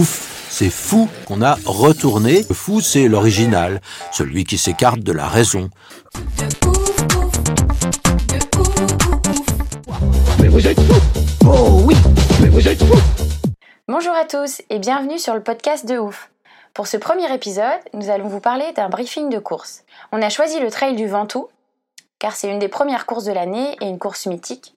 Ouf, c'est fou qu'on a retourné. Le fou, c'est l'original, celui qui s'écarte de la raison. Bonjour à tous et bienvenue sur le podcast de Ouf. Pour ce premier épisode, nous allons vous parler d'un briefing de course. On a choisi le Trail du Ventoux, car c'est une des premières courses de l'année et une course mythique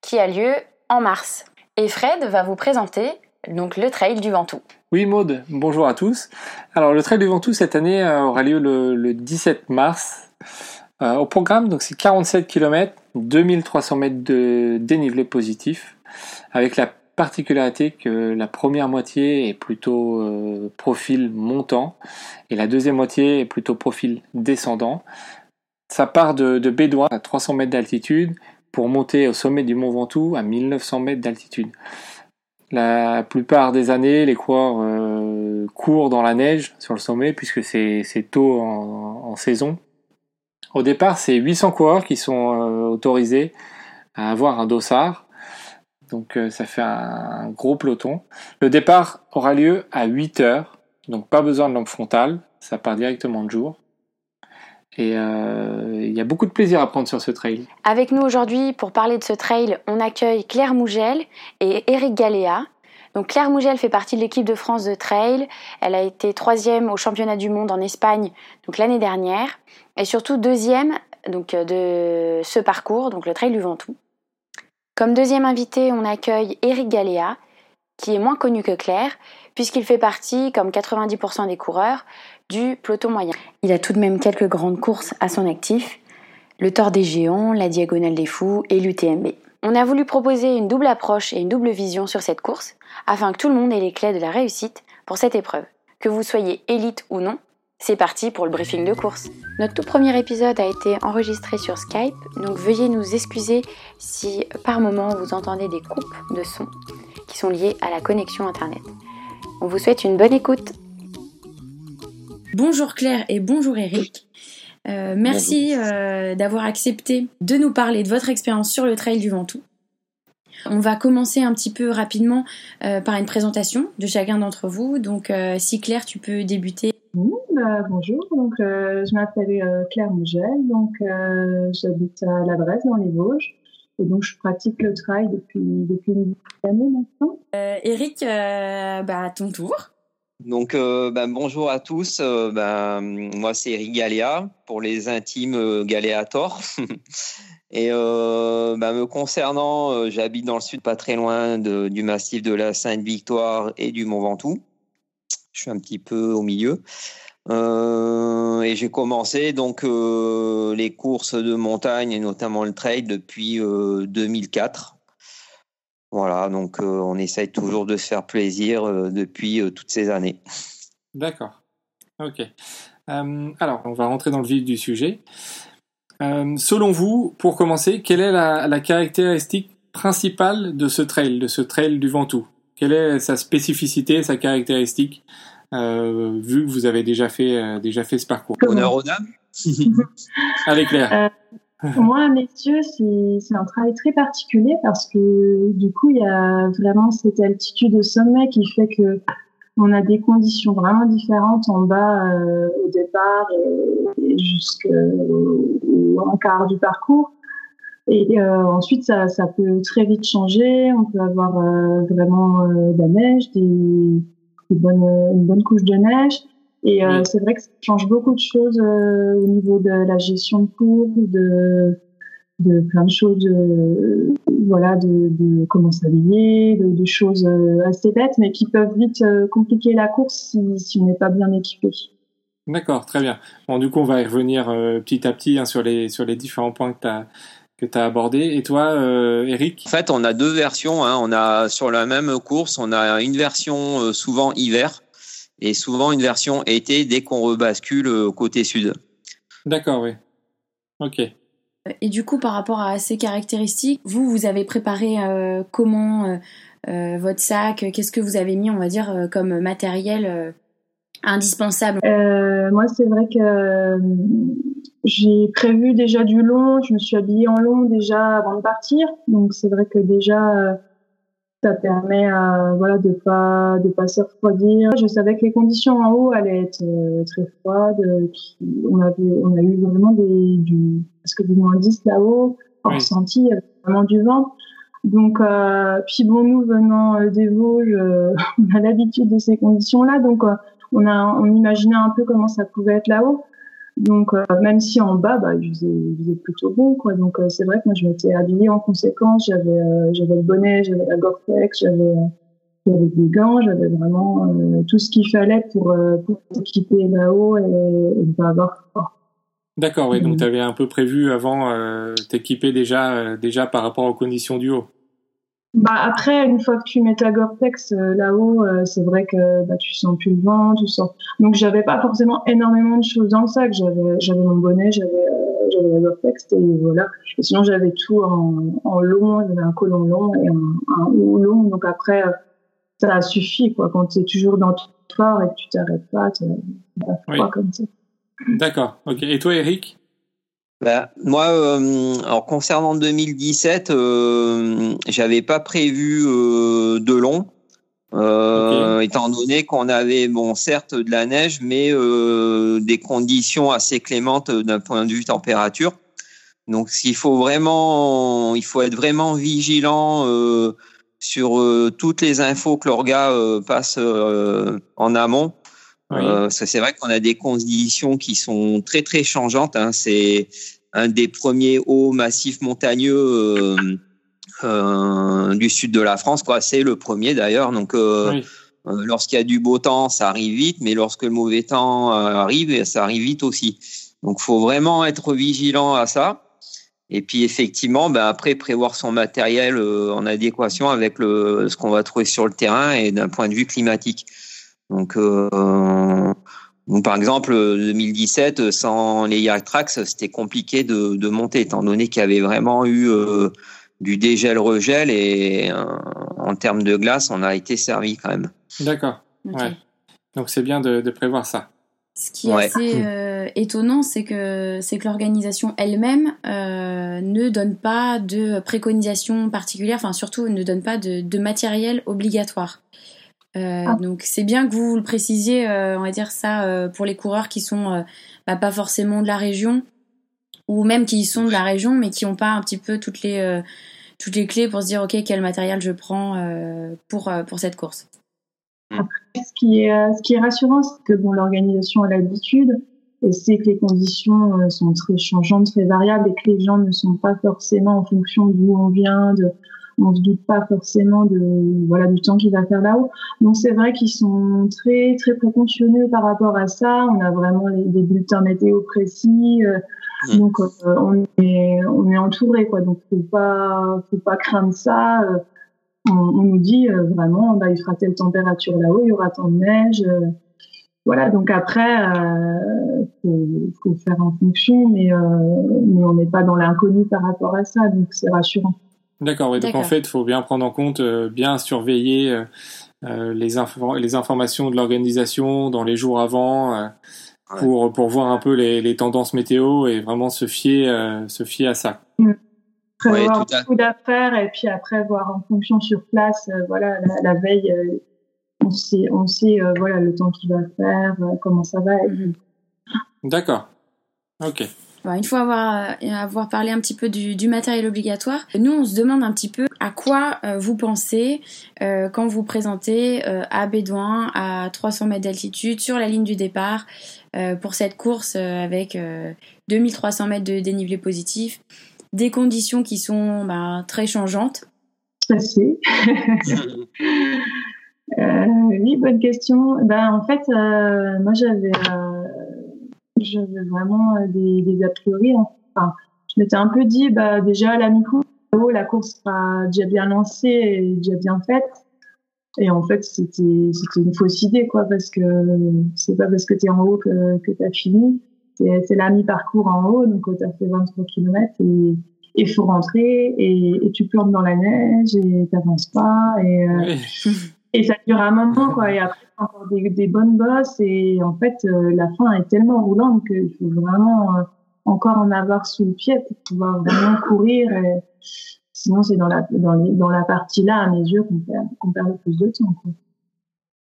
qui a lieu en mars. Et Fred va vous présenter donc le Trail du Ventoux. Oui Maude, bonjour à tous. Alors le Trail du Ventoux cette année euh, aura lieu le, le 17 mars. Euh, au programme, donc c'est 47 km, 2300 mètres de dénivelé positif, avec la particularité que la première moitié est plutôt euh, profil montant et la deuxième moitié est plutôt profil descendant. Ça part de, de Bédouin à 300 mètres d'altitude pour monter au sommet du Mont Ventoux à 1900 mètres d'altitude. La plupart des années, les coureurs euh, courent dans la neige sur le sommet puisque c'est tôt en, saison. Au départ, c'est 800 coureurs qui sont euh, autorisés à avoir un dossard. Donc euh, ça fait un, un gros peloton. Le départ aura lieu à 8 heures, donc pas besoin de lampe frontale, ça part directement de jour. Et euh, il y a beaucoup de plaisir à prendre sur ce trail. Avec nous aujourd'hui pour parler de ce trail, on accueille Claire Mougel et Eric Galéa. Donc Claire Mougel fait partie de l'équipe de France de trail. Elle a été troisième au championnat du monde en Espagne l'année dernière et surtout deuxième donc euh, de ce parcours donc le trail du Ventoux. Comme deuxième invité, on accueille Eric Galéa qui est moins connu que Claire puisqu'il fait partie comme 90% des coureurs du peloton moyen. Il a tout de même quelques grandes courses à son actif le Tour des Géants, la Diagonale des Fous et l'UTMB. On a voulu proposer une double approche et une double vision sur cette course, afin que tout le monde ait les clés de la réussite pour cette épreuve. Que vous soyez élite ou non, c'est parti pour le briefing de course. Notre tout premier épisode a été enregistré sur Skype, donc veuillez nous excuser si par moment vous entendez des coupes de son qui sont liées à la connexion Internet. On vous souhaite une bonne écoute. Bonjour Claire et bonjour Eric. Euh, merci euh, d'avoir accepté de nous parler de votre expérience sur le trail du Ventoux. On va commencer un petit peu rapidement euh, par une présentation de chacun d'entre vous. Donc, euh, si Claire, tu peux débuter. Oui, bah, bonjour, donc euh, je m'appelle euh, Claire Mougel, donc euh, j'habite à La Bresse dans les Vosges et donc je pratique le trail depuis depuis une année maintenant. Euh, Eric, euh, bah, à ton tour. Donc, euh, ben, bonjour à tous. Euh, ben, moi, c'est Eric Galéa, pour les intimes euh, Galéator. Et euh, ben, me concernant, j'habite dans le sud, pas très loin du massif de la Sainte-Victoire et du Mont Ventoux. Je suis un petit peu au milieu. Et j'ai commencé donc les courses de montagne et notamment le trail depuis euh, 2004. Voilà, donc euh, on essaye toujours de se faire plaisir euh, depuis euh, toutes ces années. D'accord. Ok. Euh, alors, on va rentrer dans le vif du sujet. Euh, selon vous, pour commencer, quelle est la, la caractéristique principale de ce trail, de ce trail du Ventoux? Quelle est sa spécificité, sa caractéristique, euh, vu que vous avez déjà fait, euh, déjà fait ce parcours? Honneur aux dames? Allez Claire. Pour moi, messieurs, c'est c'est un travail très particulier parce que du coup, il y a vraiment cette altitude au sommet qui fait que on a des conditions vraiment différentes en bas euh, au départ et, et jusqu'en quart du parcours. Et euh, ensuite, ça, peut très vite changer. On peut avoir euh, vraiment euh, de la neige, une bonne couche de neige. Et euh, Oui. c'est vrai que ça change beaucoup de choses euh, au niveau de la gestion de cours, de, de plein de choses, euh, voilà, de, de comment s'habiller, de, de choses euh, assez bêtes, mais qui peuvent vite euh, compliquer la course si, si on n'est pas bien équipé. D'accord, très bien. Bon, du coup, on va y revenir euh, petit à petit hein, sur les sur les différents points que tu as que tu as abordé. Et toi, euh, Eric? En fait, on a deux versions. Hein. On a sur la même course, on a une version euh, souvent hiver et souvent une version été dès qu'on rebascule côté sud. D'accord, oui. Ok. Et du coup, par rapport à ces caractéristiques, vous, vous avez préparé comment votre sac Qu'est-ce que vous avez mis, on va dire, comme matériel indispensable? Moi, c'est vrai que j'ai prévu déjà du long, je me suis habillée en long déjà avant de partir, donc c'est vrai que déjà ça permet euh, voilà de pas de pas se refroidir. Je savais que les conditions en haut allaient être euh, très froides. On avait on a eu vraiment des du que du moins 10 là-haut. On y avait vraiment du vent. Donc euh, puis bon nous venant euh, des Vosges, on a l'habitude de ces conditions-là, donc on a on imaginait un peu comment ça pouvait être là-haut. Donc euh, même si en bas, bah, il faisait, plutôt bon, quoi. Donc euh, c'est vrai que moi je m'étais habillée en conséquence. J'avais euh, j'avais le bonnet, j'avais la Gore-Tex, j'avais des gants, j'avais vraiment tout ce qu'il fallait pour pour là-haut et, ne pas avoir froid. D'accord, oui. Donc mm. tu avais un peu prévu avant t'équiper déjà déjà par rapport aux conditions du haut. Bah après, une fois que tu mets ta Gore-Tex euh, là-haut, euh, c'est vrai que bah, tu sens plus le vent, tu sens. Donc j'avais pas forcément énormément de choses dans le sac. J'avais j'avais mon bonnet, j'avais euh, j'avais la Gore-Tex et voilà. Et sinon j'avais tout en, en long, j'avais un colon long et un, un haut long. Donc après, ça suffit quoi. Quand tu es toujours dans ton fort et que tu t'arrêtes pas, tu pas froid comme ça. D'accord. Ok. Et toi, Eric? Bah, moi, euh, alors concernant 2017, euh, j'avais pas prévu euh, de long, euh, étant donné qu'on avait, bon, certes de la neige, mais euh, des conditions assez clémentes d'un point de vue température. Donc, s'il faut vraiment, il faut être vraiment vigilant sur toutes les infos que l'orga passe en amont euh, c'est vrai qu'on a des conditions qui sont très très changeantes. Hein. C'est un des premiers hauts massifs montagneux euh, euh, du sud de la France. Quoi. C'est le premier d'ailleurs. Donc euh, euh, lorsqu'il y a du beau temps, ça arrive vite, mais lorsque le mauvais temps arrive, ça arrive vite aussi. Donc faut vraiment être vigilant à ça. Et puis effectivement, ben après prévoir son matériel en adéquation avec le, ce qu'on va trouver sur le terrain et d'un point de vue climatique. Donc, euh, donc par exemple, 2017, sans les Yatrax, c'était compliqué de, de, monter, étant donné qu'il y avait vraiment eu euh, du dégel-regel et euh, en termes de glace, on a été servi quand même. D'accord. Ouais. Donc c'est bien de, de, prévoir ça. Ce qui est assez euh, étonnant, c'est que c'est que l'organisation elle-même euh, ne donne pas de préconisation particulière, enfin surtout ne donne pas de, de matériel obligatoire. Euh, ah. Donc c'est bien que vous le précisiez, euh, on va dire ça euh, pour les coureurs qui sont bah, pas forcément de la région ou même qui sont de la région mais qui n'ont pas un petit peu toutes les toutes les clés pour se dire ok quel matériel je prends pour pour cette course. Après, ce qui est ce qui est rassurant c'est que bon l'organisation a l'habitude et c'est que les conditions sont très changeantes, très variables et que les gens ne sont pas forcément en fonction d'où on vient, de on se doute pas forcément de voilà du temps qu'il va faire là-haut. Donc c'est vrai qu'ils sont très très précautionneux par rapport à ça. On a vraiment les, des bulletins météo précis. Euh, mmh. Donc euh, on est on est entouré quoi. Donc faut pas faut pas craindre ça. Euh, on, on, nous dit vraiment bah il fera telle température là-haut, il y aura tant de neige. voilà, donc après, euh, faut, faut, faire en fonction, mais, mais on n'est pas dans l'inconnu par rapport à ça, donc c'est rassurant. D'accord, oui. Donc en fait, il faut bien prendre en compte, euh, bien surveiller euh, euh les, les informations de l'organisation dans les jours avant pour, pour voir un peu les, les, tendances météo et vraiment se fier, se fier à ça. Mmh. Prévoir beaucoup d'affaires et puis après voir en fonction sur place, voilà, la, veille, on sait, on sait voilà, le temps qu'il va faire, comment ça va. Mmh. D'accord. Ok. Une fois avoir, euh, avoir parlé un petit peu du, matériel obligatoire, nous on se demande un petit peu à quoi euh, vous pensez euh, quand vous présentez à Bédouin à 300 mètres d'altitude sur la ligne du départ pour cette course avec 2300 mètres de dénivelé positif, des conditions qui sont bah, très changeantes. Assez. oui, bonne question. Ben, en fait, moi j'avais j'avais vraiment euh, des, des a priori. Enfin, je m'étais un peu dit, bah déjà à la mi-course, la course sera déjà bien lancée et déjà bien faite. Et en fait, c'était une fausse idée, quoi, parce que c'est pas parce que tu es en haut que, que tu as fini. C'est la mi-parcours en haut, donc tu as fait 23 km et il faut rentrer et, et, tu plantes dans la neige et t'avances pas et, euh, et ça dure un moment, quoi. Et après, encore des, bonnes bosses et en fait, euh, la fin est tellement roulante qu'il faut vraiment euh, encore en avoir sous le pied pour pouvoir vraiment courir. Sinon, c'est dans la, dans, la partie là, à mes yeux, qu'on perd, qu'on perd le plus de temps.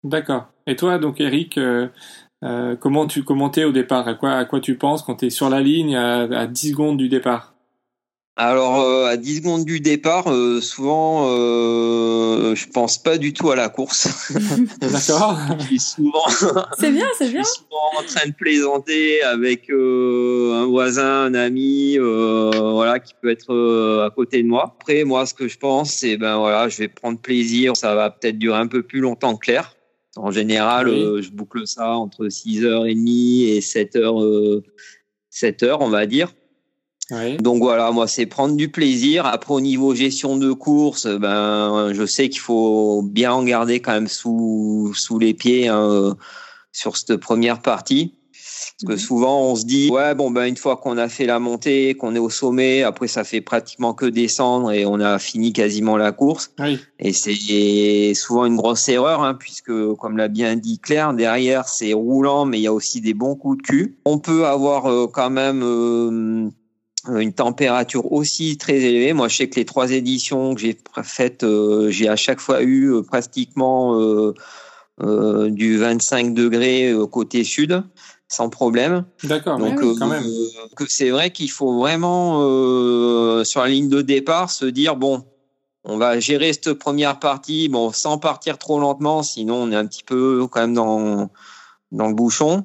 D'accord. Et toi, donc, Eric, euh, comment tu commentais au départ? À quoi, à quoi tu penses quand tu es sur la ligne à, à 10 secondes du départ? Alors euh, à 10 secondes du départ, euh, souvent euh, je pense pas du tout à la course. D'accord. je suis souvent C'est bien, c'est bien. Je suis souvent en train de plaisanter avec euh, un voisin, un ami voilà qui peut être à côté de moi. Après moi ce que je pense c'est ben voilà, je vais prendre plaisir, ça va peut-être durer un peu plus longtemps que clair. En général, je boucle ça entre 6h30 et 7h 7h on va dire. Donc voilà, moi c'est prendre du plaisir. Après au niveau gestion de course, ben je sais qu'il faut bien en garder quand même sous sous les pieds hein, sur cette première partie. Parce que souvent on se dit ouais bon ben une fois qu'on a fait la montée, qu'on est au sommet, après ça fait pratiquement que descendre et on a fini quasiment la course. Et c'est souvent une grosse erreur hein, puisque comme l'a bien dit Claire, derrière c'est roulant mais il y a aussi des bons coups de cul. On peut avoir euh, quand même euh, une température aussi très élevée. Moi, je sais que les trois éditions que j'ai faites, euh, j'ai à chaque fois eu euh, pratiquement euh, du 25 degrés côté sud, sans problème. D'accord. Donc, quand même. c'est vrai qu'il faut vraiment sur la ligne de départ se dire bon, on va gérer cette première partie, bon, sans partir trop lentement, sinon on est un petit peu quand même dans dans le bouchon,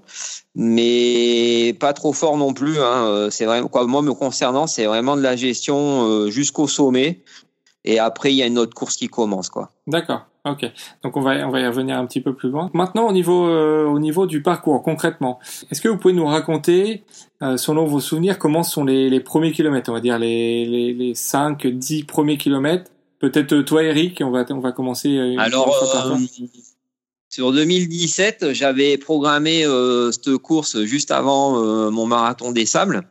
mais pas trop fort non plus. Hein. Euh, c'est vraiment quoi. Moi, me concernant, c'est vraiment de la gestion euh, jusqu'au sommet, et après il y a une autre course qui commence, quoi. D'accord. Ok. Donc on va on va y revenir un petit peu plus loin. Maintenant, au niveau euh, au niveau du parcours, concrètement, est-ce que vous pouvez nous raconter, selon vos souvenirs, comment sont les, les premiers kilomètres, on va dire les les, les 5, 10 premiers kilomètres Peut-être toi, Eric, on va on va commencer. Alors. Sur 2017, j'avais programmé euh, cette course juste avant euh, mon marathon des sables.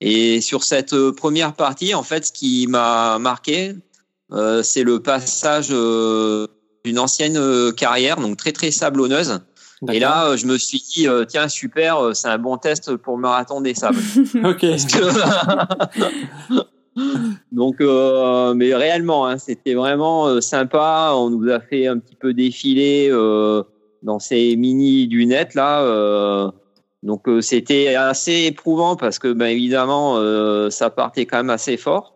Et sur cette euh, première partie, en fait, ce qui m'a marqué, euh, c'est le passage d'une ancienne carrière, donc très très sablonneuse. Et là, je me suis dit, tiens, super, c'est un bon test pour le marathon des sables. ok. Donc, euh, mais réellement, hein, c'était vraiment euh, sympa. On nous a fait un petit peu défiler euh, dans ces mini du net là. Donc, c'était assez éprouvant parce que, ben évidemment, ça partait quand même assez fort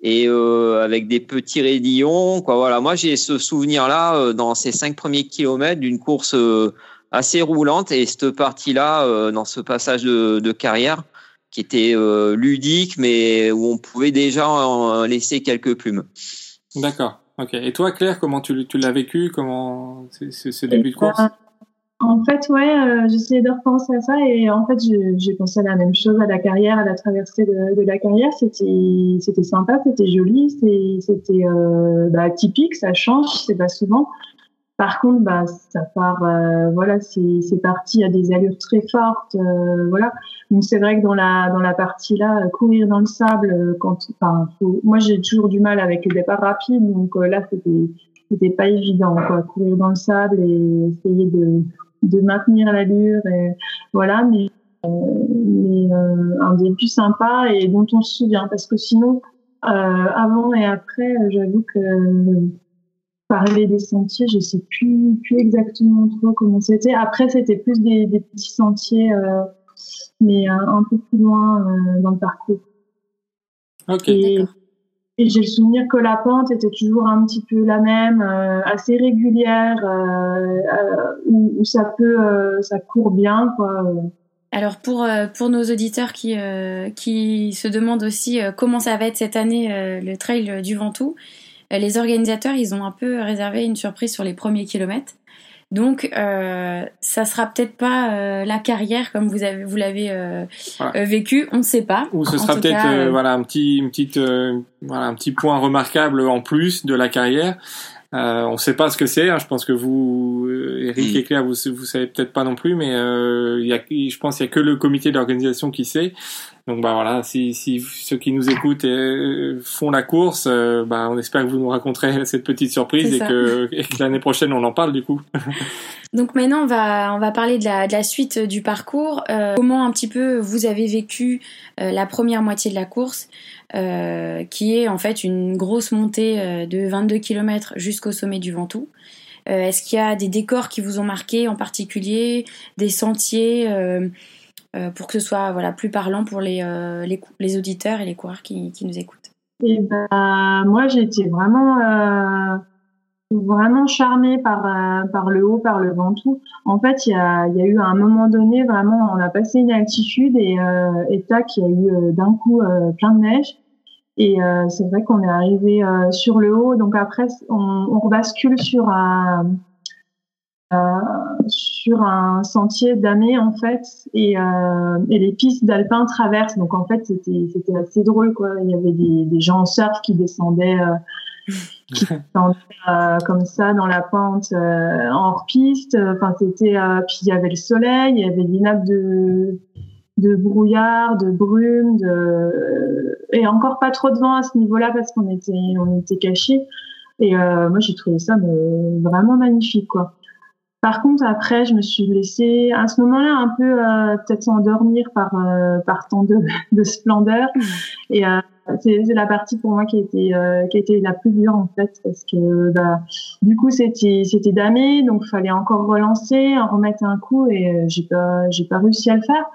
et avec des petits raidillons. Quoi, voilà. Moi, j'ai ce souvenir-là dans ces cinq premiers kilomètres d'une course assez roulante et cette partie-là, dans ce passage de carrière qui était euh, ludique, mais où on pouvait déjà en laisser quelques plumes. D'accord. Ok. Et toi, Claire, comment tu, tu l'as vécu? Comment ce début de course En fait, ouais, euh, j'essayais de repenser à ça et en fait, j'ai pensé à la même chose, à la carrière, à la traversée de, de la carrière. C'était, c'était sympa, c'était joli, c'était euh, bah, typique, ça change, c'est pas souvent. Par contre, bah, ça part, euh, voilà, c'est parti à des allures très fortes, euh, voilà. Donc c'est vrai que dans la dans la partie là, courir dans le sable, euh, quand, enfin, moi j'ai toujours du mal avec les départs rapides, donc là c'était c'était pas évident, quoi, courir dans le sable et essayer de de maintenir l'allure, et voilà. Mais mais un début sympa et dont on se souvient, parce que sinon, avant et après, j'avoue que parler des sentiers, je sais plus, plus exactement trop comment c'était. Après, c'était plus des, des, petits sentiers, euh, mais euh, un peu plus loin euh, dans le parcours. Ok. Et, et j'ai le souvenir que la pente était toujours un petit peu la même, euh, assez régulière, où, où, ça peut, ça court bien, quoi. Alors pour pour nos auditeurs qui qui se demandent aussi comment ça va être cette année le trail du Ventoux, euh, les organisateurs, ils ont un peu réservé une surprise sur les premiers kilomètres. Donc, euh, ça sera peut-être pas euh, la carrière comme vous avez vous l'avez euh, Voilà. euh, vécu, on ne sait pas. Ou ce En sera peut-être euh, euh, voilà un petit une petite euh, voilà un petit point remarquable en plus de la carrière. Euh, on ne sait pas ce que c'est. hein. Je pense que vous, euh, Eric Mm. et Claire, vous vous savez peut-être pas non plus, mais euh, il y a, je pense qu'il y a que le comité d'organisation qui sait. Donc bah voilà, si, si ceux qui nous écoutent font la course, euh, bah on espère que vous nous raconterez cette petite surprise et que, et que l'année prochaine on en parle du coup. Donc maintenant, on va, on va parler de la, de la suite du parcours. Euh, comment un petit peu vous avez vécu euh, la première moitié de la course, euh, qui est en fait une grosse montée de 22 km jusqu'au sommet du Ventoux. Est-ce qu'il y a des décors qui vous ont marqué en particulier, des sentiers, pour que ce soit voilà plus parlant pour les, euh, les, auditeurs et les coureurs qui, qui nous écoutent Et ben, moi, été vraiment, euh, vraiment charmée par, euh, par le haut, par le Ventoux. En fait, il y a, y a eu un moment donné, vraiment, on a passé une altitude et, euh, et tac, il y a eu euh, d'un coup euh, plein de neige. Et euh, c'est vrai qu'on est arrivé euh, sur le haut. Donc après, on, on rebascule sur un, euh, sur un sentier damé en fait et, euh, et les pistes d'alpins traversent. Donc en fait c'était c'était assez drôle quoi. Il y avait des, des gens en surf qui descendaient euh, qui descendaient euh, comme ça dans la pente euh, en hors piste. Enfin c'était euh, puis il y avait le soleil il y avait des nappes de de brouillard de brume de et encore pas trop de vent à ce niveau-là parce qu'on était on était cachés. Et euh, moi j'ai trouvé ça mais vraiment magnifique quoi par contre, après, je me suis laissée, à ce moment-là, un peu euh, peut-être s'endormir par euh, par tant de, de splendeur. Et euh, c'est la partie pour moi qui a été euh, qui a été la plus dure en fait, parce que bah, du coup c'était c'était damé, donc fallait encore relancer, en remettre un coup, et euh, j'ai pas j'ai pas réussi à le faire.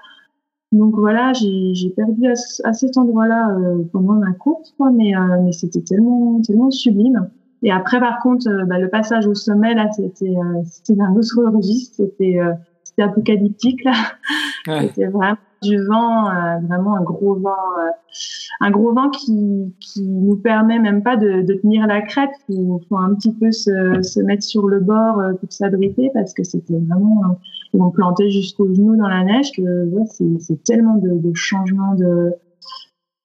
Donc voilà, j'ai j'ai perdu à, à cet endroit-là euh, pendant ma course, quoi, mais euh, mais c'était tellement tellement sublime. Et après, par contre, euh, bah, le passage au sommet, là, c'était euh, c'était d'un autre registre. C'était euh, c'était apocalyptique, là. Ouais. C'était vraiment du vent, euh, vraiment un gros vent, euh, un gros vent qui qui nous permet même pas de, de tenir la crête. Faut, faut un petit peu se, se mettre sur le bord euh, pour s'abriter parce que c'était vraiment ils vont planter jusqu'aux genoux dans la neige que ouais, c'est c'est tellement de, de changements de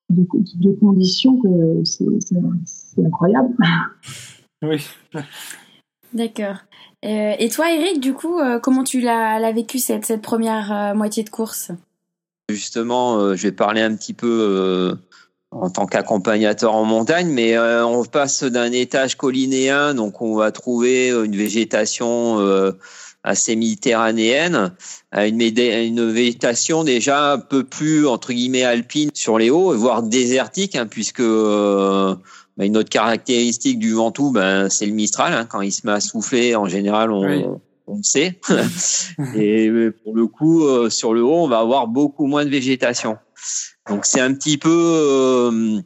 de, de conditions que c'est c'est- incroyable. Oui. D'accord. Euh, et toi, Eric, du coup, euh, comment tu l'as vécu cette, cette première euh, moitié de course? Justement, euh, je vais parler un petit peu euh, en tant qu'accompagnateur en montagne, mais euh, on passe d'un étage collinéen, donc on va trouver une végétation euh, assez méditerranéenne, à une, végétation déjà un peu plus entre guillemets alpine sur les hauts, voire désertique, hein, puisque euh, bah, une autre caractéristique du Ventoux, ben, c'est le Mistral. hein. quand il se met à souffler, en général, on, Oui. on le sait. Et euh, pour le coup, euh, sur le haut, on va avoir beaucoup moins de végétation. Donc c'est un petit peu euh,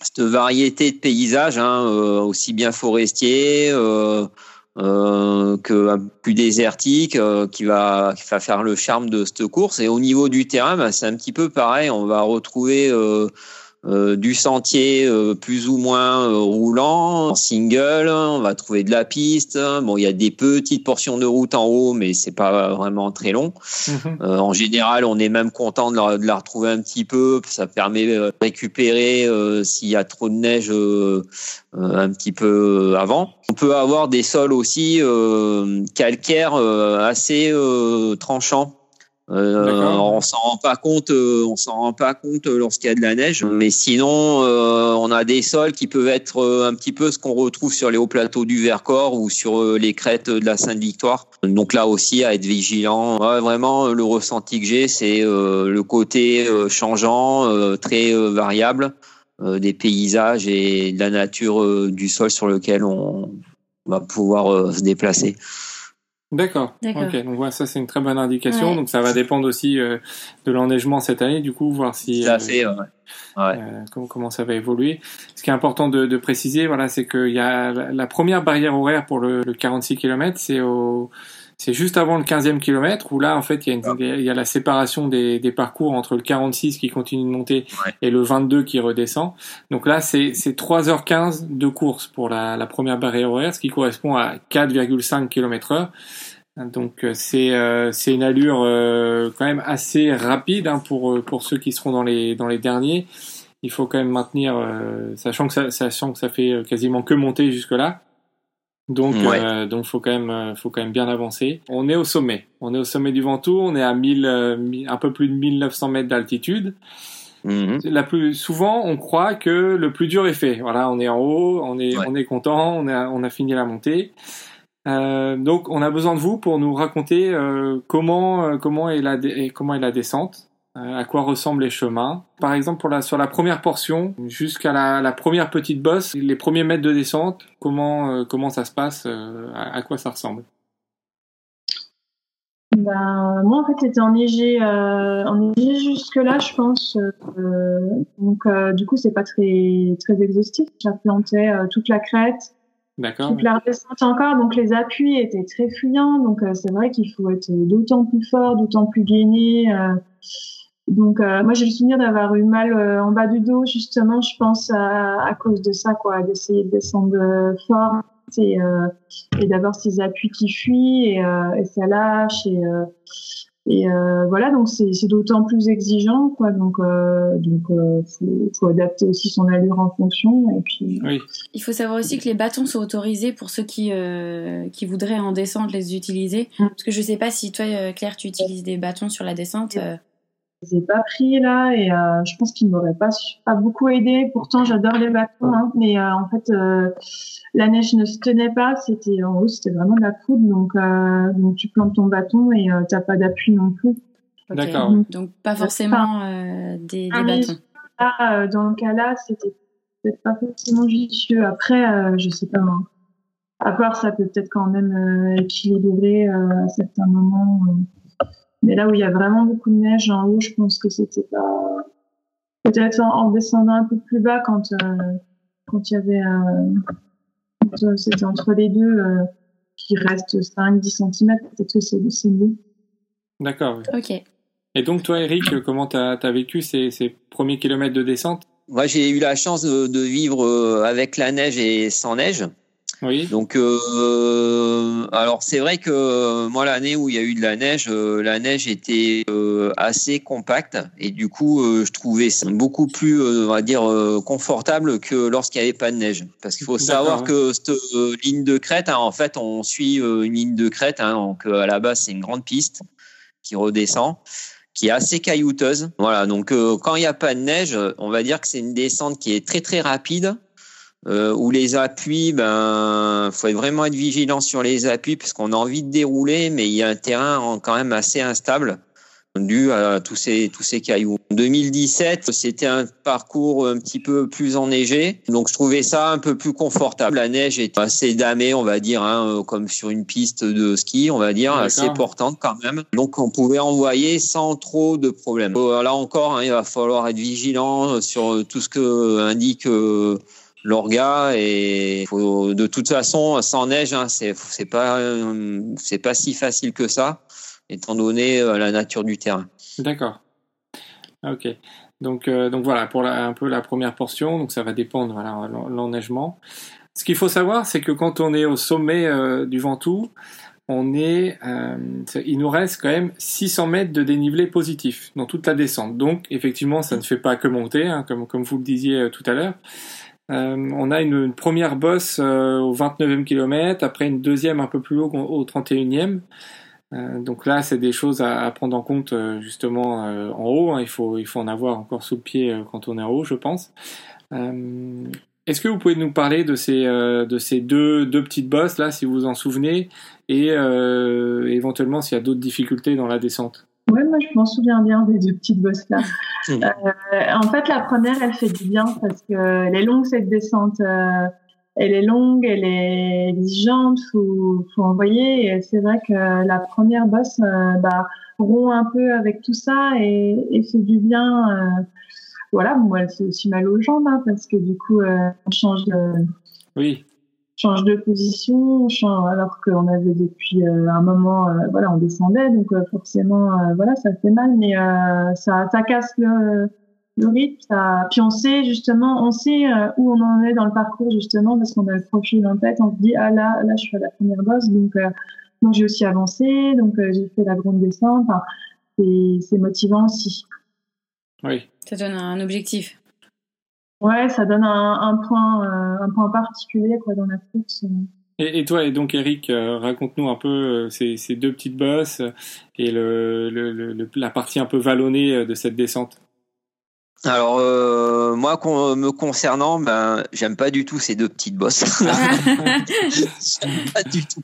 cette variété de paysages, hein, euh, aussi bien forestier euh, euh, que plus désertique, euh, qui va qui va faire le charme de cette course. Et au niveau du terrain, bah, c'est un petit peu pareil. On va retrouver euh, du sentier euh, plus ou moins euh, roulant, en single, on va trouver de la piste. Bon, il y a des petites portions de route en haut, mais c'est pas vraiment très long. Mhm. Euh, en général, on est même content de la, de la retrouver un petit peu. Ça permet euh, de récupérer euh, s'il y a trop de neige euh, euh, un petit peu avant. On peut avoir des sols aussi euh, calcaires euh, assez euh, tranchants. Euh, on s'en rend pas compte, euh, on s'en rend pas compte euh, lorsqu'il y a de la neige. Mais sinon, euh, on a des sols qui peuvent être euh, un petit peu ce qu'on retrouve sur les hauts plateaux du Vercors ou sur euh, les crêtes de la Sainte-Victoire. Donc là aussi, à être vigilant. Ouais, vraiment, le ressenti que j'ai, c'est le côté changeant, très variable des paysages et de la nature du sol sur lequel on va pouvoir se déplacer. D'accord. D'accord. Ok. Donc voilà, ça c'est une très bonne indication. Ouais. Donc ça va dépendre aussi euh, de l'enneigement cette année, du coup, voir si euh, ouais. Ouais. euh, comment ça va évoluer. Ce qui est important de, de préciser, voilà, c'est qu'il y a la, la première barrière horaire pour le, le 46 km, c'est au c'est juste avant le 15e kilomètre où là en fait il y a, une, il y a la séparation des, des parcours entre le 46 qui continue de monter Ouais. et le 22 qui redescend. Donc là c'est c'est 3h15 de course pour la, la première barrière horaire, ce qui correspond à 4,5 km heure. Donc c'est c'est une allure quand même assez rapide hein, pour pour ceux qui seront dans les dans les derniers. Il faut quand même maintenir, sachant que ça sachant que ça fait quasiment que monter jusque Donc, euh, donc faut quand même, euh, faut quand même bien avancer. On est au sommet. On est au sommet du Ventoux. On est à 1000, euh, un peu plus de 1900 mètres d'altitude. Mhm. La plus souvent, on croit que le plus dur est fait. Voilà, on est en haut, on est, on est content, on a, on a fini la montée. Euh, donc, on a besoin de vous pour nous raconter euh, comment, comment est la, comment est la descente. Euh, à quoi ressemblent les chemins. Par exemple, pour la, sur la première portion, jusqu'à la, la, première petite bosse, les premiers mètres de descente, comment, euh, comment ça se passe, euh, à, quoi ça ressemble? Ben, moi, en fait, c'était enneigé, euh, enneigé jusque-là, je pense. donc, du coup, c'est pas très, très exhaustif. J'applantais toute la crête, D'accord. Toute la redescente encore, donc les appuis étaient très fuyants, donc c'est vrai qu'il faut être d'autant plus fort, d'autant plus gainé. Donc euh, moi j'ai le souvenir d'avoir eu mal euh, en bas du dos justement, je pense à, à cause de ça quoi, d'essayer de descendre fort et, euh, et d'avoir ces appuis qui fuient et, et ça lâche et, et voilà donc c'est d'autant plus exigeant quoi donc donc faut, faut adapter aussi son allure en fonction et puis. Oui. Il faut savoir aussi que les bâtons sont autorisés pour ceux qui qui voudraient en descente les utiliser mm. parce que je sais pas si toi Claire tu utilises des bâtons sur la descente les ai pas pris là et euh, je pense qu'ils m'auraient pas pas beaucoup aidé. Pourtant, j'adore les bâtons, hein, mais euh, en fait, euh, la neige ne se tenait pas. C'était en haut, c'était vraiment de la poudre, donc donc tu plantes ton bâton et t'as pas d'appui non plus. D'accord. Donc pas forcément des, des ah, bâtons. Là, dans le cas là, c'était peut-être pas forcément vicieux. Après, je sais pas moi. À part, ça peut peut-être quand même équilibrer à certains moments. Mais là où il y a vraiment beaucoup de neige en haut, je pense que c'était pas. Peut-être en, descendant un peu plus bas quand euh, quand il y avait euh, c'était entre les deux euh, qui reste 5-10 cm, peut-être que c'est mieux. D'accord. Ok. Et donc toi, Eric, comment tu as, vécu ces, ces, premiers kilomètres de descente? Moi, j'ai eu la chance de, de, vivre avec la neige et sans neige. Oui. Donc, euh, alors c'est vrai que moi l'année où il y a eu de la neige, euh, la neige était euh, assez compacte et du coup je trouvais ça beaucoup plus, on va dire, confortable que lorsqu'il n'y avait pas de neige. Parce qu'il faut savoir que cette ligne de crête, hein, en fait, on suit une ligne de crête, hein, donc à la base c'est une grande piste qui redescend qui est assez caillouteuse. Voilà, donc quand il n'y a pas de neige, on va dire que c'est une descente qui est très très rapide euh, où les appuis, ben, faut vraiment être vigilant sur les appuis parce qu'on a envie de dérouler, mais il y a un terrain quand même assez instable dû à tous ces tous ces cailloux. 2017, c'était un parcours un petit peu plus enneigé, donc je trouvais ça un peu plus confortable. La neige était assez damée, on va dire, hein, comme sur une piste de ski, on va dire, assez portante quand même. Donc on pouvait envoyer sans trop de problèmes. Euh, là encore, hein, il va falloir être vigilant sur tout ce que indique euh, l'orga et de toute façon sans neige hein, c'est c'est pas c'est pas si facile que ça étant donné euh, la nature du terrain. D'accord. Ok. Donc euh, donc voilà pour un peu la première portion donc ça va dépendre voilà l'enneigement. Ce qu'il faut savoir c'est que quand on est au sommet euh, du Ventoux on est, il nous reste quand même 600 mètres de dénivelé positif dans toute la descente. Donc, effectivement, ça ne fait pas que monter, hein, comme, comme vous le disiez tout à l'heure. Euh, on a une, première bosse euh, au 29e kilomètre, après une deuxième un peu plus haut au 31e. Euh, donc là, c'est des choses à, prendre en compte justement en haut. Hein. Il, faut, il faut en avoir encore sous le pied quand on est en haut, je pense. Est-ce que vous pouvez nous parler de ces, de ces deux, deux petites bosses là, si vous vous en souvenez, et éventuellement s'il y a d'autres difficultés dans la descente? Moi je m'en souviens bien des deux petites bosses là. Euh, en fait, la première, elle fait du bien parce que elle est longue cette descente. Euh, elle est longue, elle est exigeante, faut, faut envoyer. Et c'est vrai que la première bosse, euh, bah, rompt un peu avec tout ça et, et fait du bien. Euh, voilà, moi, elle fait aussi mal aux jambes hein, parce que du coup, on change de. Oui change de position, change, alors qu'on avait depuis euh, un moment, euh, voilà, on descendait, donc euh, forcément, voilà, ça fait mal, mais ça, ça casse le, le rythme. Ça... Puis on sait justement, on sait où on en est dans le parcours justement parce qu'on a le profil en tête. On se dit ah là, là, je suis à la première bosse, donc Donc j'ai aussi avancé, donc j'ai fait la grande descente. Enfin, c'est motivant aussi. Oui. Ça donne un objectif. Ouais, ça donne un, point, un point particulier quoi dans la course. Et, toi, et donc Eric, euh, raconte-nous un peu euh, ces, deux petites bosses et le, le, la partie un peu vallonnée euh, de cette descente. Alors moi, me concernant, ben j'aime pas du tout ces deux petites bosses. pas du tout.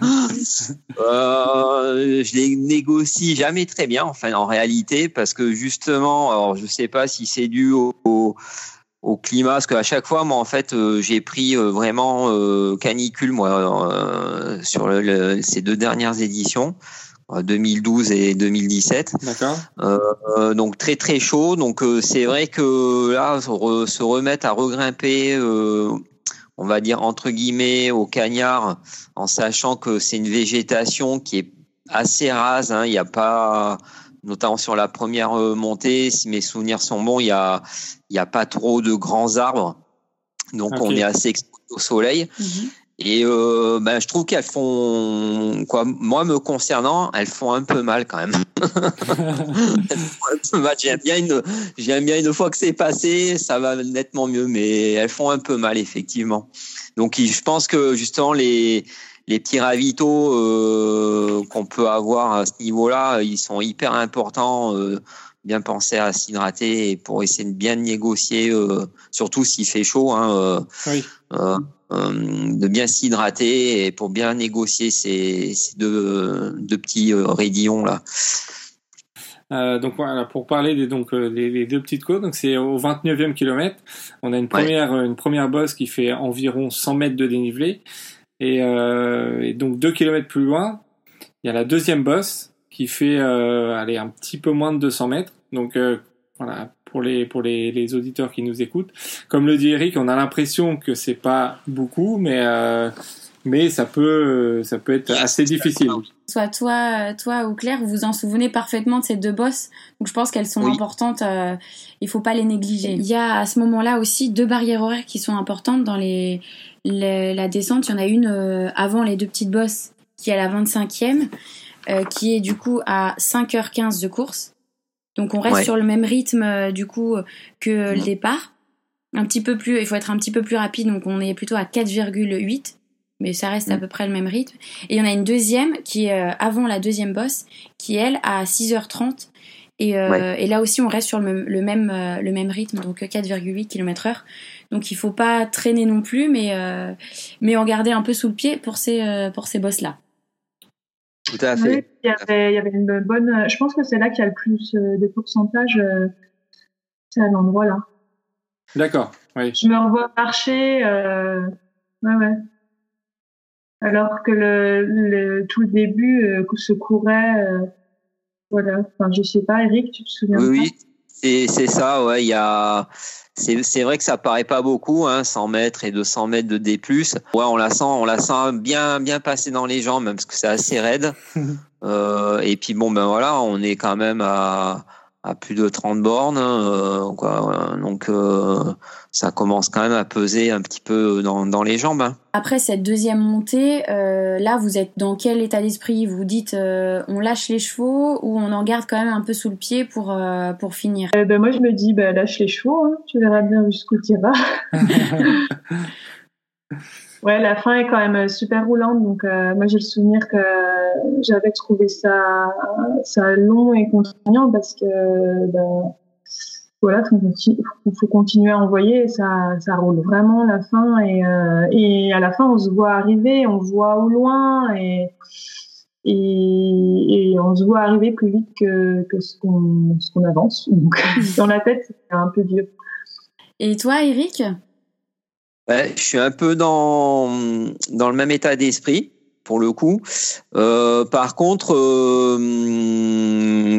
je les négocie jamais très bien, enfin en réalité, parce que justement, alors je sais pas si c'est dû au au climat parce qu'à chaque fois moi en fait euh, j'ai pris euh, vraiment euh, canicule moi sur le, ces deux dernières éditions 2012 et 2017 d'accord donc très très chaud donc c'est vrai que là se remettre à regrimper on va dire entre guillemets au cagnard en sachant que c'est une végétation qui est assez rase hein, il n'y a pas notamment sur la première euh, montée, si mes souvenirs sont bons, il y a, il y a pas trop de grands arbres. Donc on est assez exposé au soleil. Mhm. Et euh, ben, je trouve qu'elles font quoi moi me concernant, elles font un peu mal quand même. J'aime bien une j'aime bien une fois que c'est passé, ça va nettement mieux, mais elles font un peu mal effectivement. Donc je pense que justement les les petits ravitaux euh, qu'on peut avoir à ce niveau-là, ils sont hyper importants. Euh, bien penser à s'hydrater pour essayer de bien négocier, euh, surtout s'il fait chaud, hein, de bien s'hydrater et pour bien négocier ces, deux, petits raidillons là. donc voilà, pour parler des donc les, deux petites côtes, donc c'est au 29e kilomètre, on a une première une première bosse qui fait environ 100 mètres de dénivelé euh, et, donc deux kilomètres plus loin, il y a la deuxième bosse qui fait euh, aller un petit peu moins de 200 mètres. Donc euh, voilà, pour les pour les, les, auditeurs qui nous écoutent, comme le dit Eric, on a l'impression que c'est pas beaucoup, mais mais ça peut ça peut être assez difficile. Soit toi toi ou Claire, vous vous en souvenez parfaitement de ces deux bosses, donc je pense qu'elles sont importantes. il faut pas les négliger. Il y a à ce moment-là aussi deux barrières horaires qui sont importantes dans les la descente, il y en a une euh, avant les deux petites bosses qui est à la 25e, euh, qui est du coup à 5h15 de course. Donc on reste sur le même rythme euh, du coup que le départ. Un petit peu plus, il faut être un petit peu plus rapide, donc on est plutôt à 4,8, mais ça reste à peu près le même rythme. Et il y en a une deuxième qui est avant la deuxième bosse, qui elle à 6h30. Et, et là aussi on reste sur le, le même, le même rythme, donc 4,8 km/h. Donc il faut pas traîner non plus, mais, euh, mais en garder un peu sous le pied pour ces, euh, pour ces boss-là. Tout à fait. il, y avait, il y avait une bonne. Je pense que c'est là qu'il y a le plus euh, de pourcentage. c'est à l'endroit là. D'accord. Oui. Je me revois marcher. Ouais, ouais. Alors que le, le tout le début se courait. voilà. Enfin, je sais pas, Eric, tu te souviens Oui, oui. C'est ça, ouais. Il y a c'est vrai que ça paraît pas beaucoup, hein, 100 mètres et 200 mètres de D+. Ouais, on la sent, on la sent bien, bien passer dans les jambes, même parce que c'est assez raide. euh, et puis bon, ben voilà, on est quand même à, à plus de 30 bornes, euh, quoi, donc euh, ça commence quand même à peser un petit peu dans, dans les jambes. Hein. Après cette deuxième montée, euh, là vous êtes dans quel état d'esprit? Vous dites euh, on lâche les chevaux ou on en garde quand même un peu sous le pied pour, euh, pour finir? Ben, Moi je me dis bah, lâche les chevaux, hein. tu verras bien jusqu'où tu iras. Ouais, la fin est quand même super roulante. Donc, euh, moi, j'ai le souvenir que j'avais trouvé ça, long et contraignant parce que, ben, voilà, faut, faut continuer à envoyer. Ça, ça roule vraiment la fin. Et, euh, et à la fin, on se voit arriver, on voit au loin et, on se voit arriver plus vite que, que ce qu'on ce qu'on avance. Donc, dans la tête, c'est un peu vieux. Et toi, Eric? Je suis un peu dans, dans le même état d'esprit pour le coup. Euh, par contre, euh,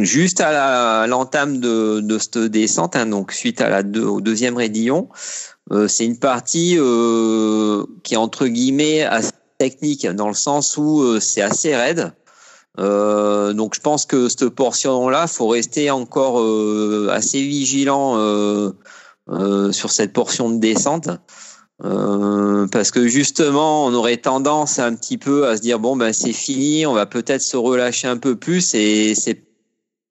juste à l'entame de, de cette descente, hein, donc suite à la au deuxième raidillon, euh, c'est une partie qui est entre guillemets assez technique dans le sens où c'est assez raide. donc je pense que cette portion-là, faut rester encore assez vigilant sur cette portion de descente. Euh, parce que justement, on aurait tendance un petit peu à se dire bon ben c'est fini, on va peut-être se relâcher un peu plus et c'est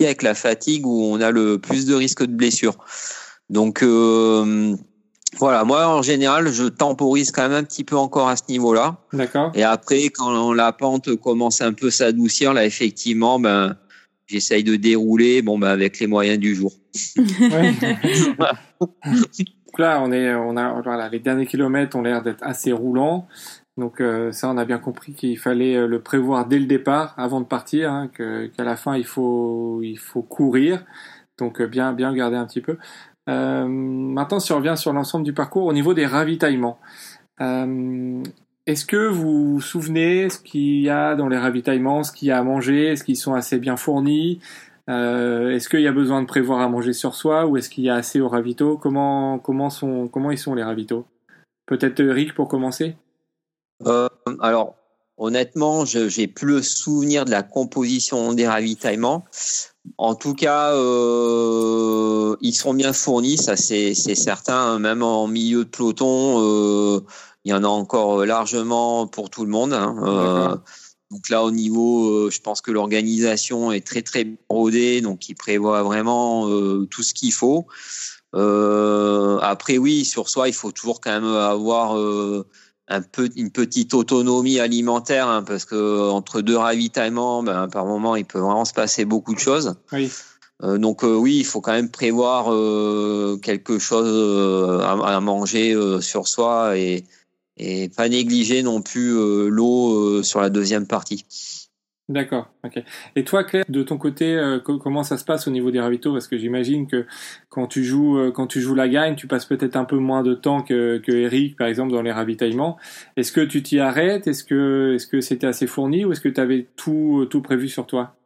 avec la fatigue où on a le plus de risques de blessure. Donc euh, voilà, moi en général, je temporise quand même un petit peu encore à ce niveau-là. D'accord. Et après, quand la pente commence un peu s'adoucir, là effectivement, ben j'essaye de dérouler, bon ben avec les moyens du jour. Ouais. Là, on a, voilà, les derniers kilomètres ont l'air d'être assez roulants. Donc euh, ça, on a bien compris qu'il fallait euh, le prévoir dès le départ, avant de partir, hein, qu'à la fin il faut, courir. Donc euh, bien, bien regarder un petit peu. Maintenant, si on revient sur l'ensemble du parcours, au niveau des ravitaillements, est-ce que vous vous souvenez ce qu'il y a dans les ravitaillements, ce qu'il y a à manger, est-ce qu'ils sont assez bien fournis? Euh, Est-ce qu'il y a besoin de prévoir à manger sur soi ou est-ce qu'il y a assez au ravito comment, comment, sont, comment ils sont les ravitaux? Peut-être Eric pour commencer? Euh, Alors, honnêtement, je j'ai plus le souvenir de la composition des ravitaillements. En tout cas, euh, ils sont bien fournis, ça c'est certain. Même en milieu de peloton, euh, il y en a encore largement pour tout le monde. Hein. Euh, donc là, au niveau, euh, je pense que l'organisation est très très rodée, donc il prévoit vraiment euh, tout ce qu'il faut. Euh, après, oui, sur soi, il faut toujours quand même avoir un peu une petite autonomie alimentaire, hein, parce que entre deux ravitaillements, ben, par moment, il peut vraiment se passer beaucoup de choses. Oui. donc oui, il faut quand même prévoir quelque chose à, à, manger sur soi et et pas négliger non plus euh, l'eau euh, sur la deuxième partie. D'accord, ok. Et toi, Claire, de ton côté, euh, comment ça se passe au niveau des ravitaux? Parce que j'imagine que quand tu joues, euh, quand tu joues la gagne, tu passes peut-être un peu moins de temps que, que Eric, par exemple, dans les ravitaillements. Est-ce que tu t'y arrêtes? Est-ce que, est-ce que c'était assez fourni ou est-ce que tu avais tout, tout prévu sur toi?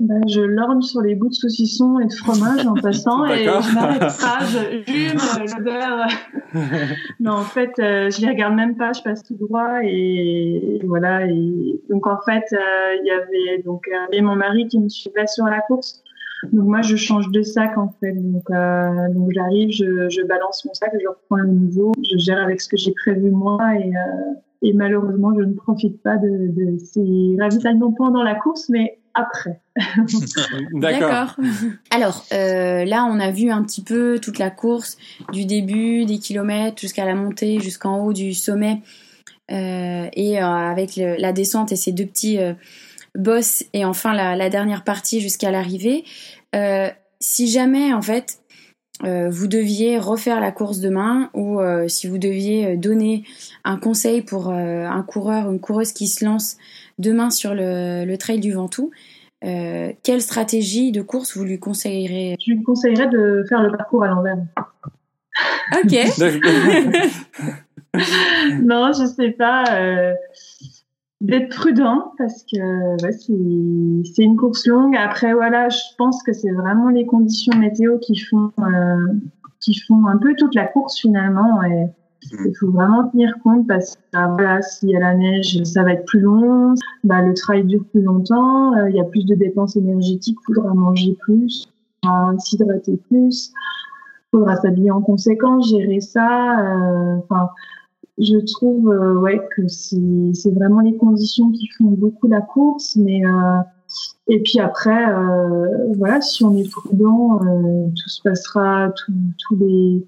Ben, je lorgne sur les bouts de saucisson et de fromage en passant et je m'arrête pas, je jume l'odeur. non, en fait, euh, je les regarde même pas, je passe tout droit et, et voilà. Et donc en fait, euh, il y avait donc euh, mon mari qui me suivait sur la course. Donc moi, je change de sac en fait. Donc, euh, donc j'arrive, je, je, balance mon sac, je reprends le nouveau, je gère avec ce que j'ai prévu moi et, et malheureusement, je ne profite pas de, de ces ravitaillements pendant la course, mais après. D'accord. Alors euh, là, on a vu un petit peu toute la course, du début des kilomètres jusqu'à la montée, jusqu'en haut du sommet, euh, et euh, avec le, la descente et ces deux petits euh, bosses, et enfin la, la dernière partie jusqu'à l'arrivée. Euh, si jamais, en fait, euh, vous deviez refaire la course demain ou si vous deviez donner un conseil pour un coureur ou une coureuse qui se lance demain sur le, le trail du Ventoux, euh, quelle stratégie de course vous lui conseillerez? Je lui conseillerais de faire le parcours à l'envers. Ok. non, je sais pas. Euh, D'être prudent parce que ouais, c'est une course longue. Après, voilà, je pense que c'est vraiment les conditions météo qui font euh, qui font un peu toute la course finalement. Et. Il faut vraiment tenir compte parce que bah, voilà, s'il y a la neige, ça va être plus long, bah, le trail dure plus longtemps, euh, il y a plus de dépenses énergétiques, il faudra manger plus, s'hydrater plus, il faudra s'habiller en conséquence, gérer ça. Euh, je trouve euh, ouais que c'est vraiment les conditions qui font beaucoup la course, mais et puis après, voilà, si on est prudent, tout se passera, tous les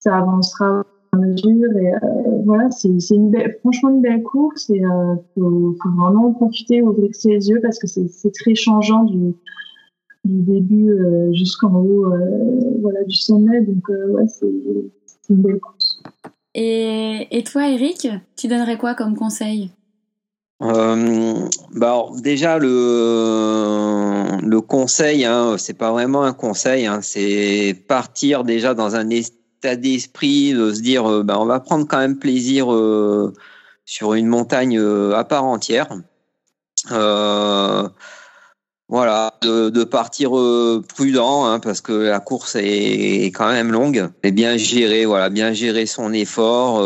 ça avancera mesure. Et euh, voilà, c'est une belle, franchement une belle course et euh, faut, faut, vraiment en profiter, ouvrir ses yeux parce que c'est très changeant du, du début euh, jusqu'en haut euh, voilà, du sommet. Donc euh, ouais, c'est une belle course. Et, et toi, Eric, tu donnerais quoi comme conseil? Euh, bah alors, déjà le le conseil, hein, c'est pas vraiment un conseil, hein, c'est partir déjà dans un d'esprit de se dire euh, bah, on va prendre quand même plaisir euh, sur une montagne euh, à part entière. voilà, de, partir prudent hein, parce que la course est, quand même longue et bien gérer, voilà, bien gérer son effort,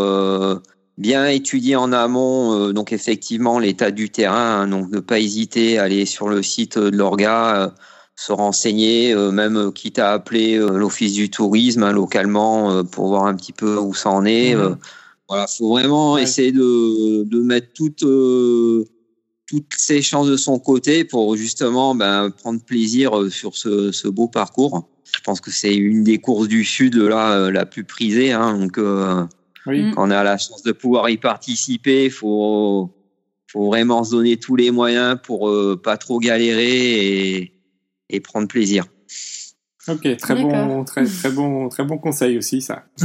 bien étudier en amont, donc effectivement l'état du terrain, hein, donc ne pas hésiter à aller sur le site de l'orga se renseigner, même quitte à appeler l'office du tourisme hein, localement pour voir un petit peu où ça en est. Mmh. voilà, faut vraiment essayer de, de mettre toute toutes ses chances de son côté pour justement ben, prendre plaisir euh, sur ce, ce, beau parcours. Je pense que c'est une des courses du Sud là, euh, la plus prisée. Hein, donc, euh, quand on a la chance de pouvoir y participer, il faut, faut vraiment se donner tous les moyens pour pas trop galérer et, et prendre plaisir. Ok, très bon, très, très bon, très bon conseil aussi ça.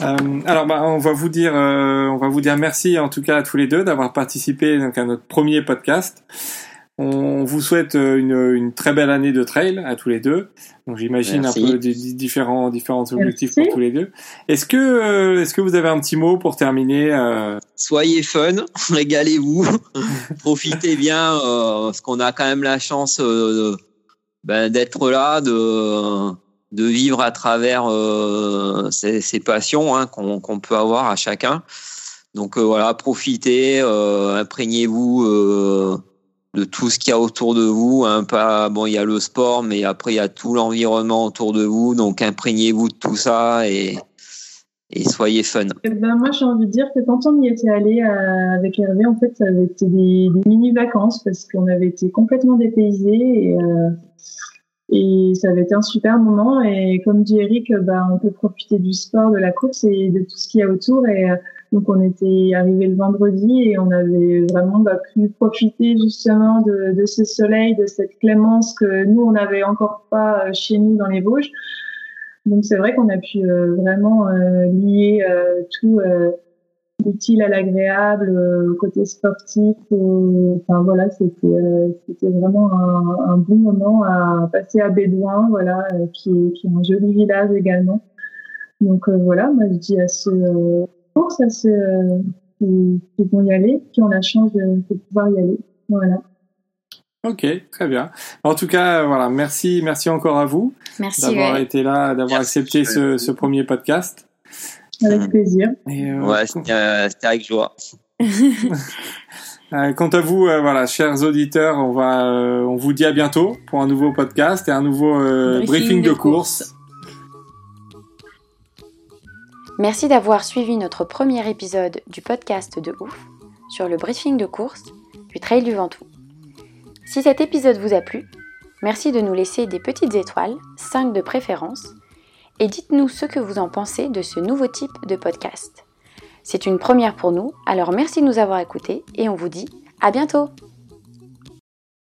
euh, alors, bah, on va vous dire, euh, on va vous dire merci en tout cas à tous les deux d'avoir participé donc à notre premier podcast. On vous souhaite euh, une, une, très belle année de trail à tous les deux. Donc j'imagine un peu des, différents différents objectifs pour tous les deux. Est-ce que euh, est-ce que vous avez un petit mot pour terminer Soyez fun, régalez-vous, profitez bien, parce qu'on a quand même la chance ben, d'être là, de, de vivre à travers euh, ces, ces, passions hein, qu'on peut avoir à chacun. Donc euh, voilà, profitez, euh, imprégnez-vous euh, de tout ce qu'il y a autour de vous. Hein, pas bon, il y a le sport, mais après il y a tout l'environnement autour de vous. Donc imprégnez-vous de tout ça et soyez fun. Eh ben, moi, j'ai envie de dire que quand on y était allé euh, avec Hervé, en fait, ça avait été des, mini-vacances parce qu'on avait été complètement dépaysés et, euh, et ça avait été un super moment. Et comme dit Eric, bah, on peut profiter du sport, de la course et de tout ce qu'il y a autour. Et euh, donc, on était arrivé le vendredi et on avait vraiment bah, pu profiter justement de, ce soleil, de cette clémence que nous, on n'avait encore pas chez nous dans les Vosges. Donc c'est vrai qu'on a pu euh, vraiment euh, lier euh, tout l'utile à l'agréable, côté sportif. enfin voilà, c'était vraiment un, bon moment à passer à Bédouin, voilà, qui, qui est un joli village également. Donc voilà, moi je dis à ceux courses, à ceux qui, qui, vont y aller, qui ont la chance de, de pouvoir y aller. Voilà. Ok, très bien. En tout cas, voilà, merci, merci encore à vous d'avoir été là, d'avoir accepté ce, ce, premier podcast. Avec plaisir. Et, euh, ouais, c'était avec joie. Euh, quant à vous, euh, voilà, chers auditeurs, on va, euh, on vous dit à bientôt pour un nouveau podcast et un nouveau briefing, briefing, de, de course. course. Merci d'avoir suivi notre premier épisode du podcast de Ouf sur le briefing de course du Trail du Ventoux. Si cet épisode vous a plu, merci de nous laisser des petites étoiles, 5 de préférence, et dites-nous ce que vous en pensez de ce nouveau type de podcast. C'est une première pour nous, alors merci de nous avoir écoutés et on vous dit à bientôt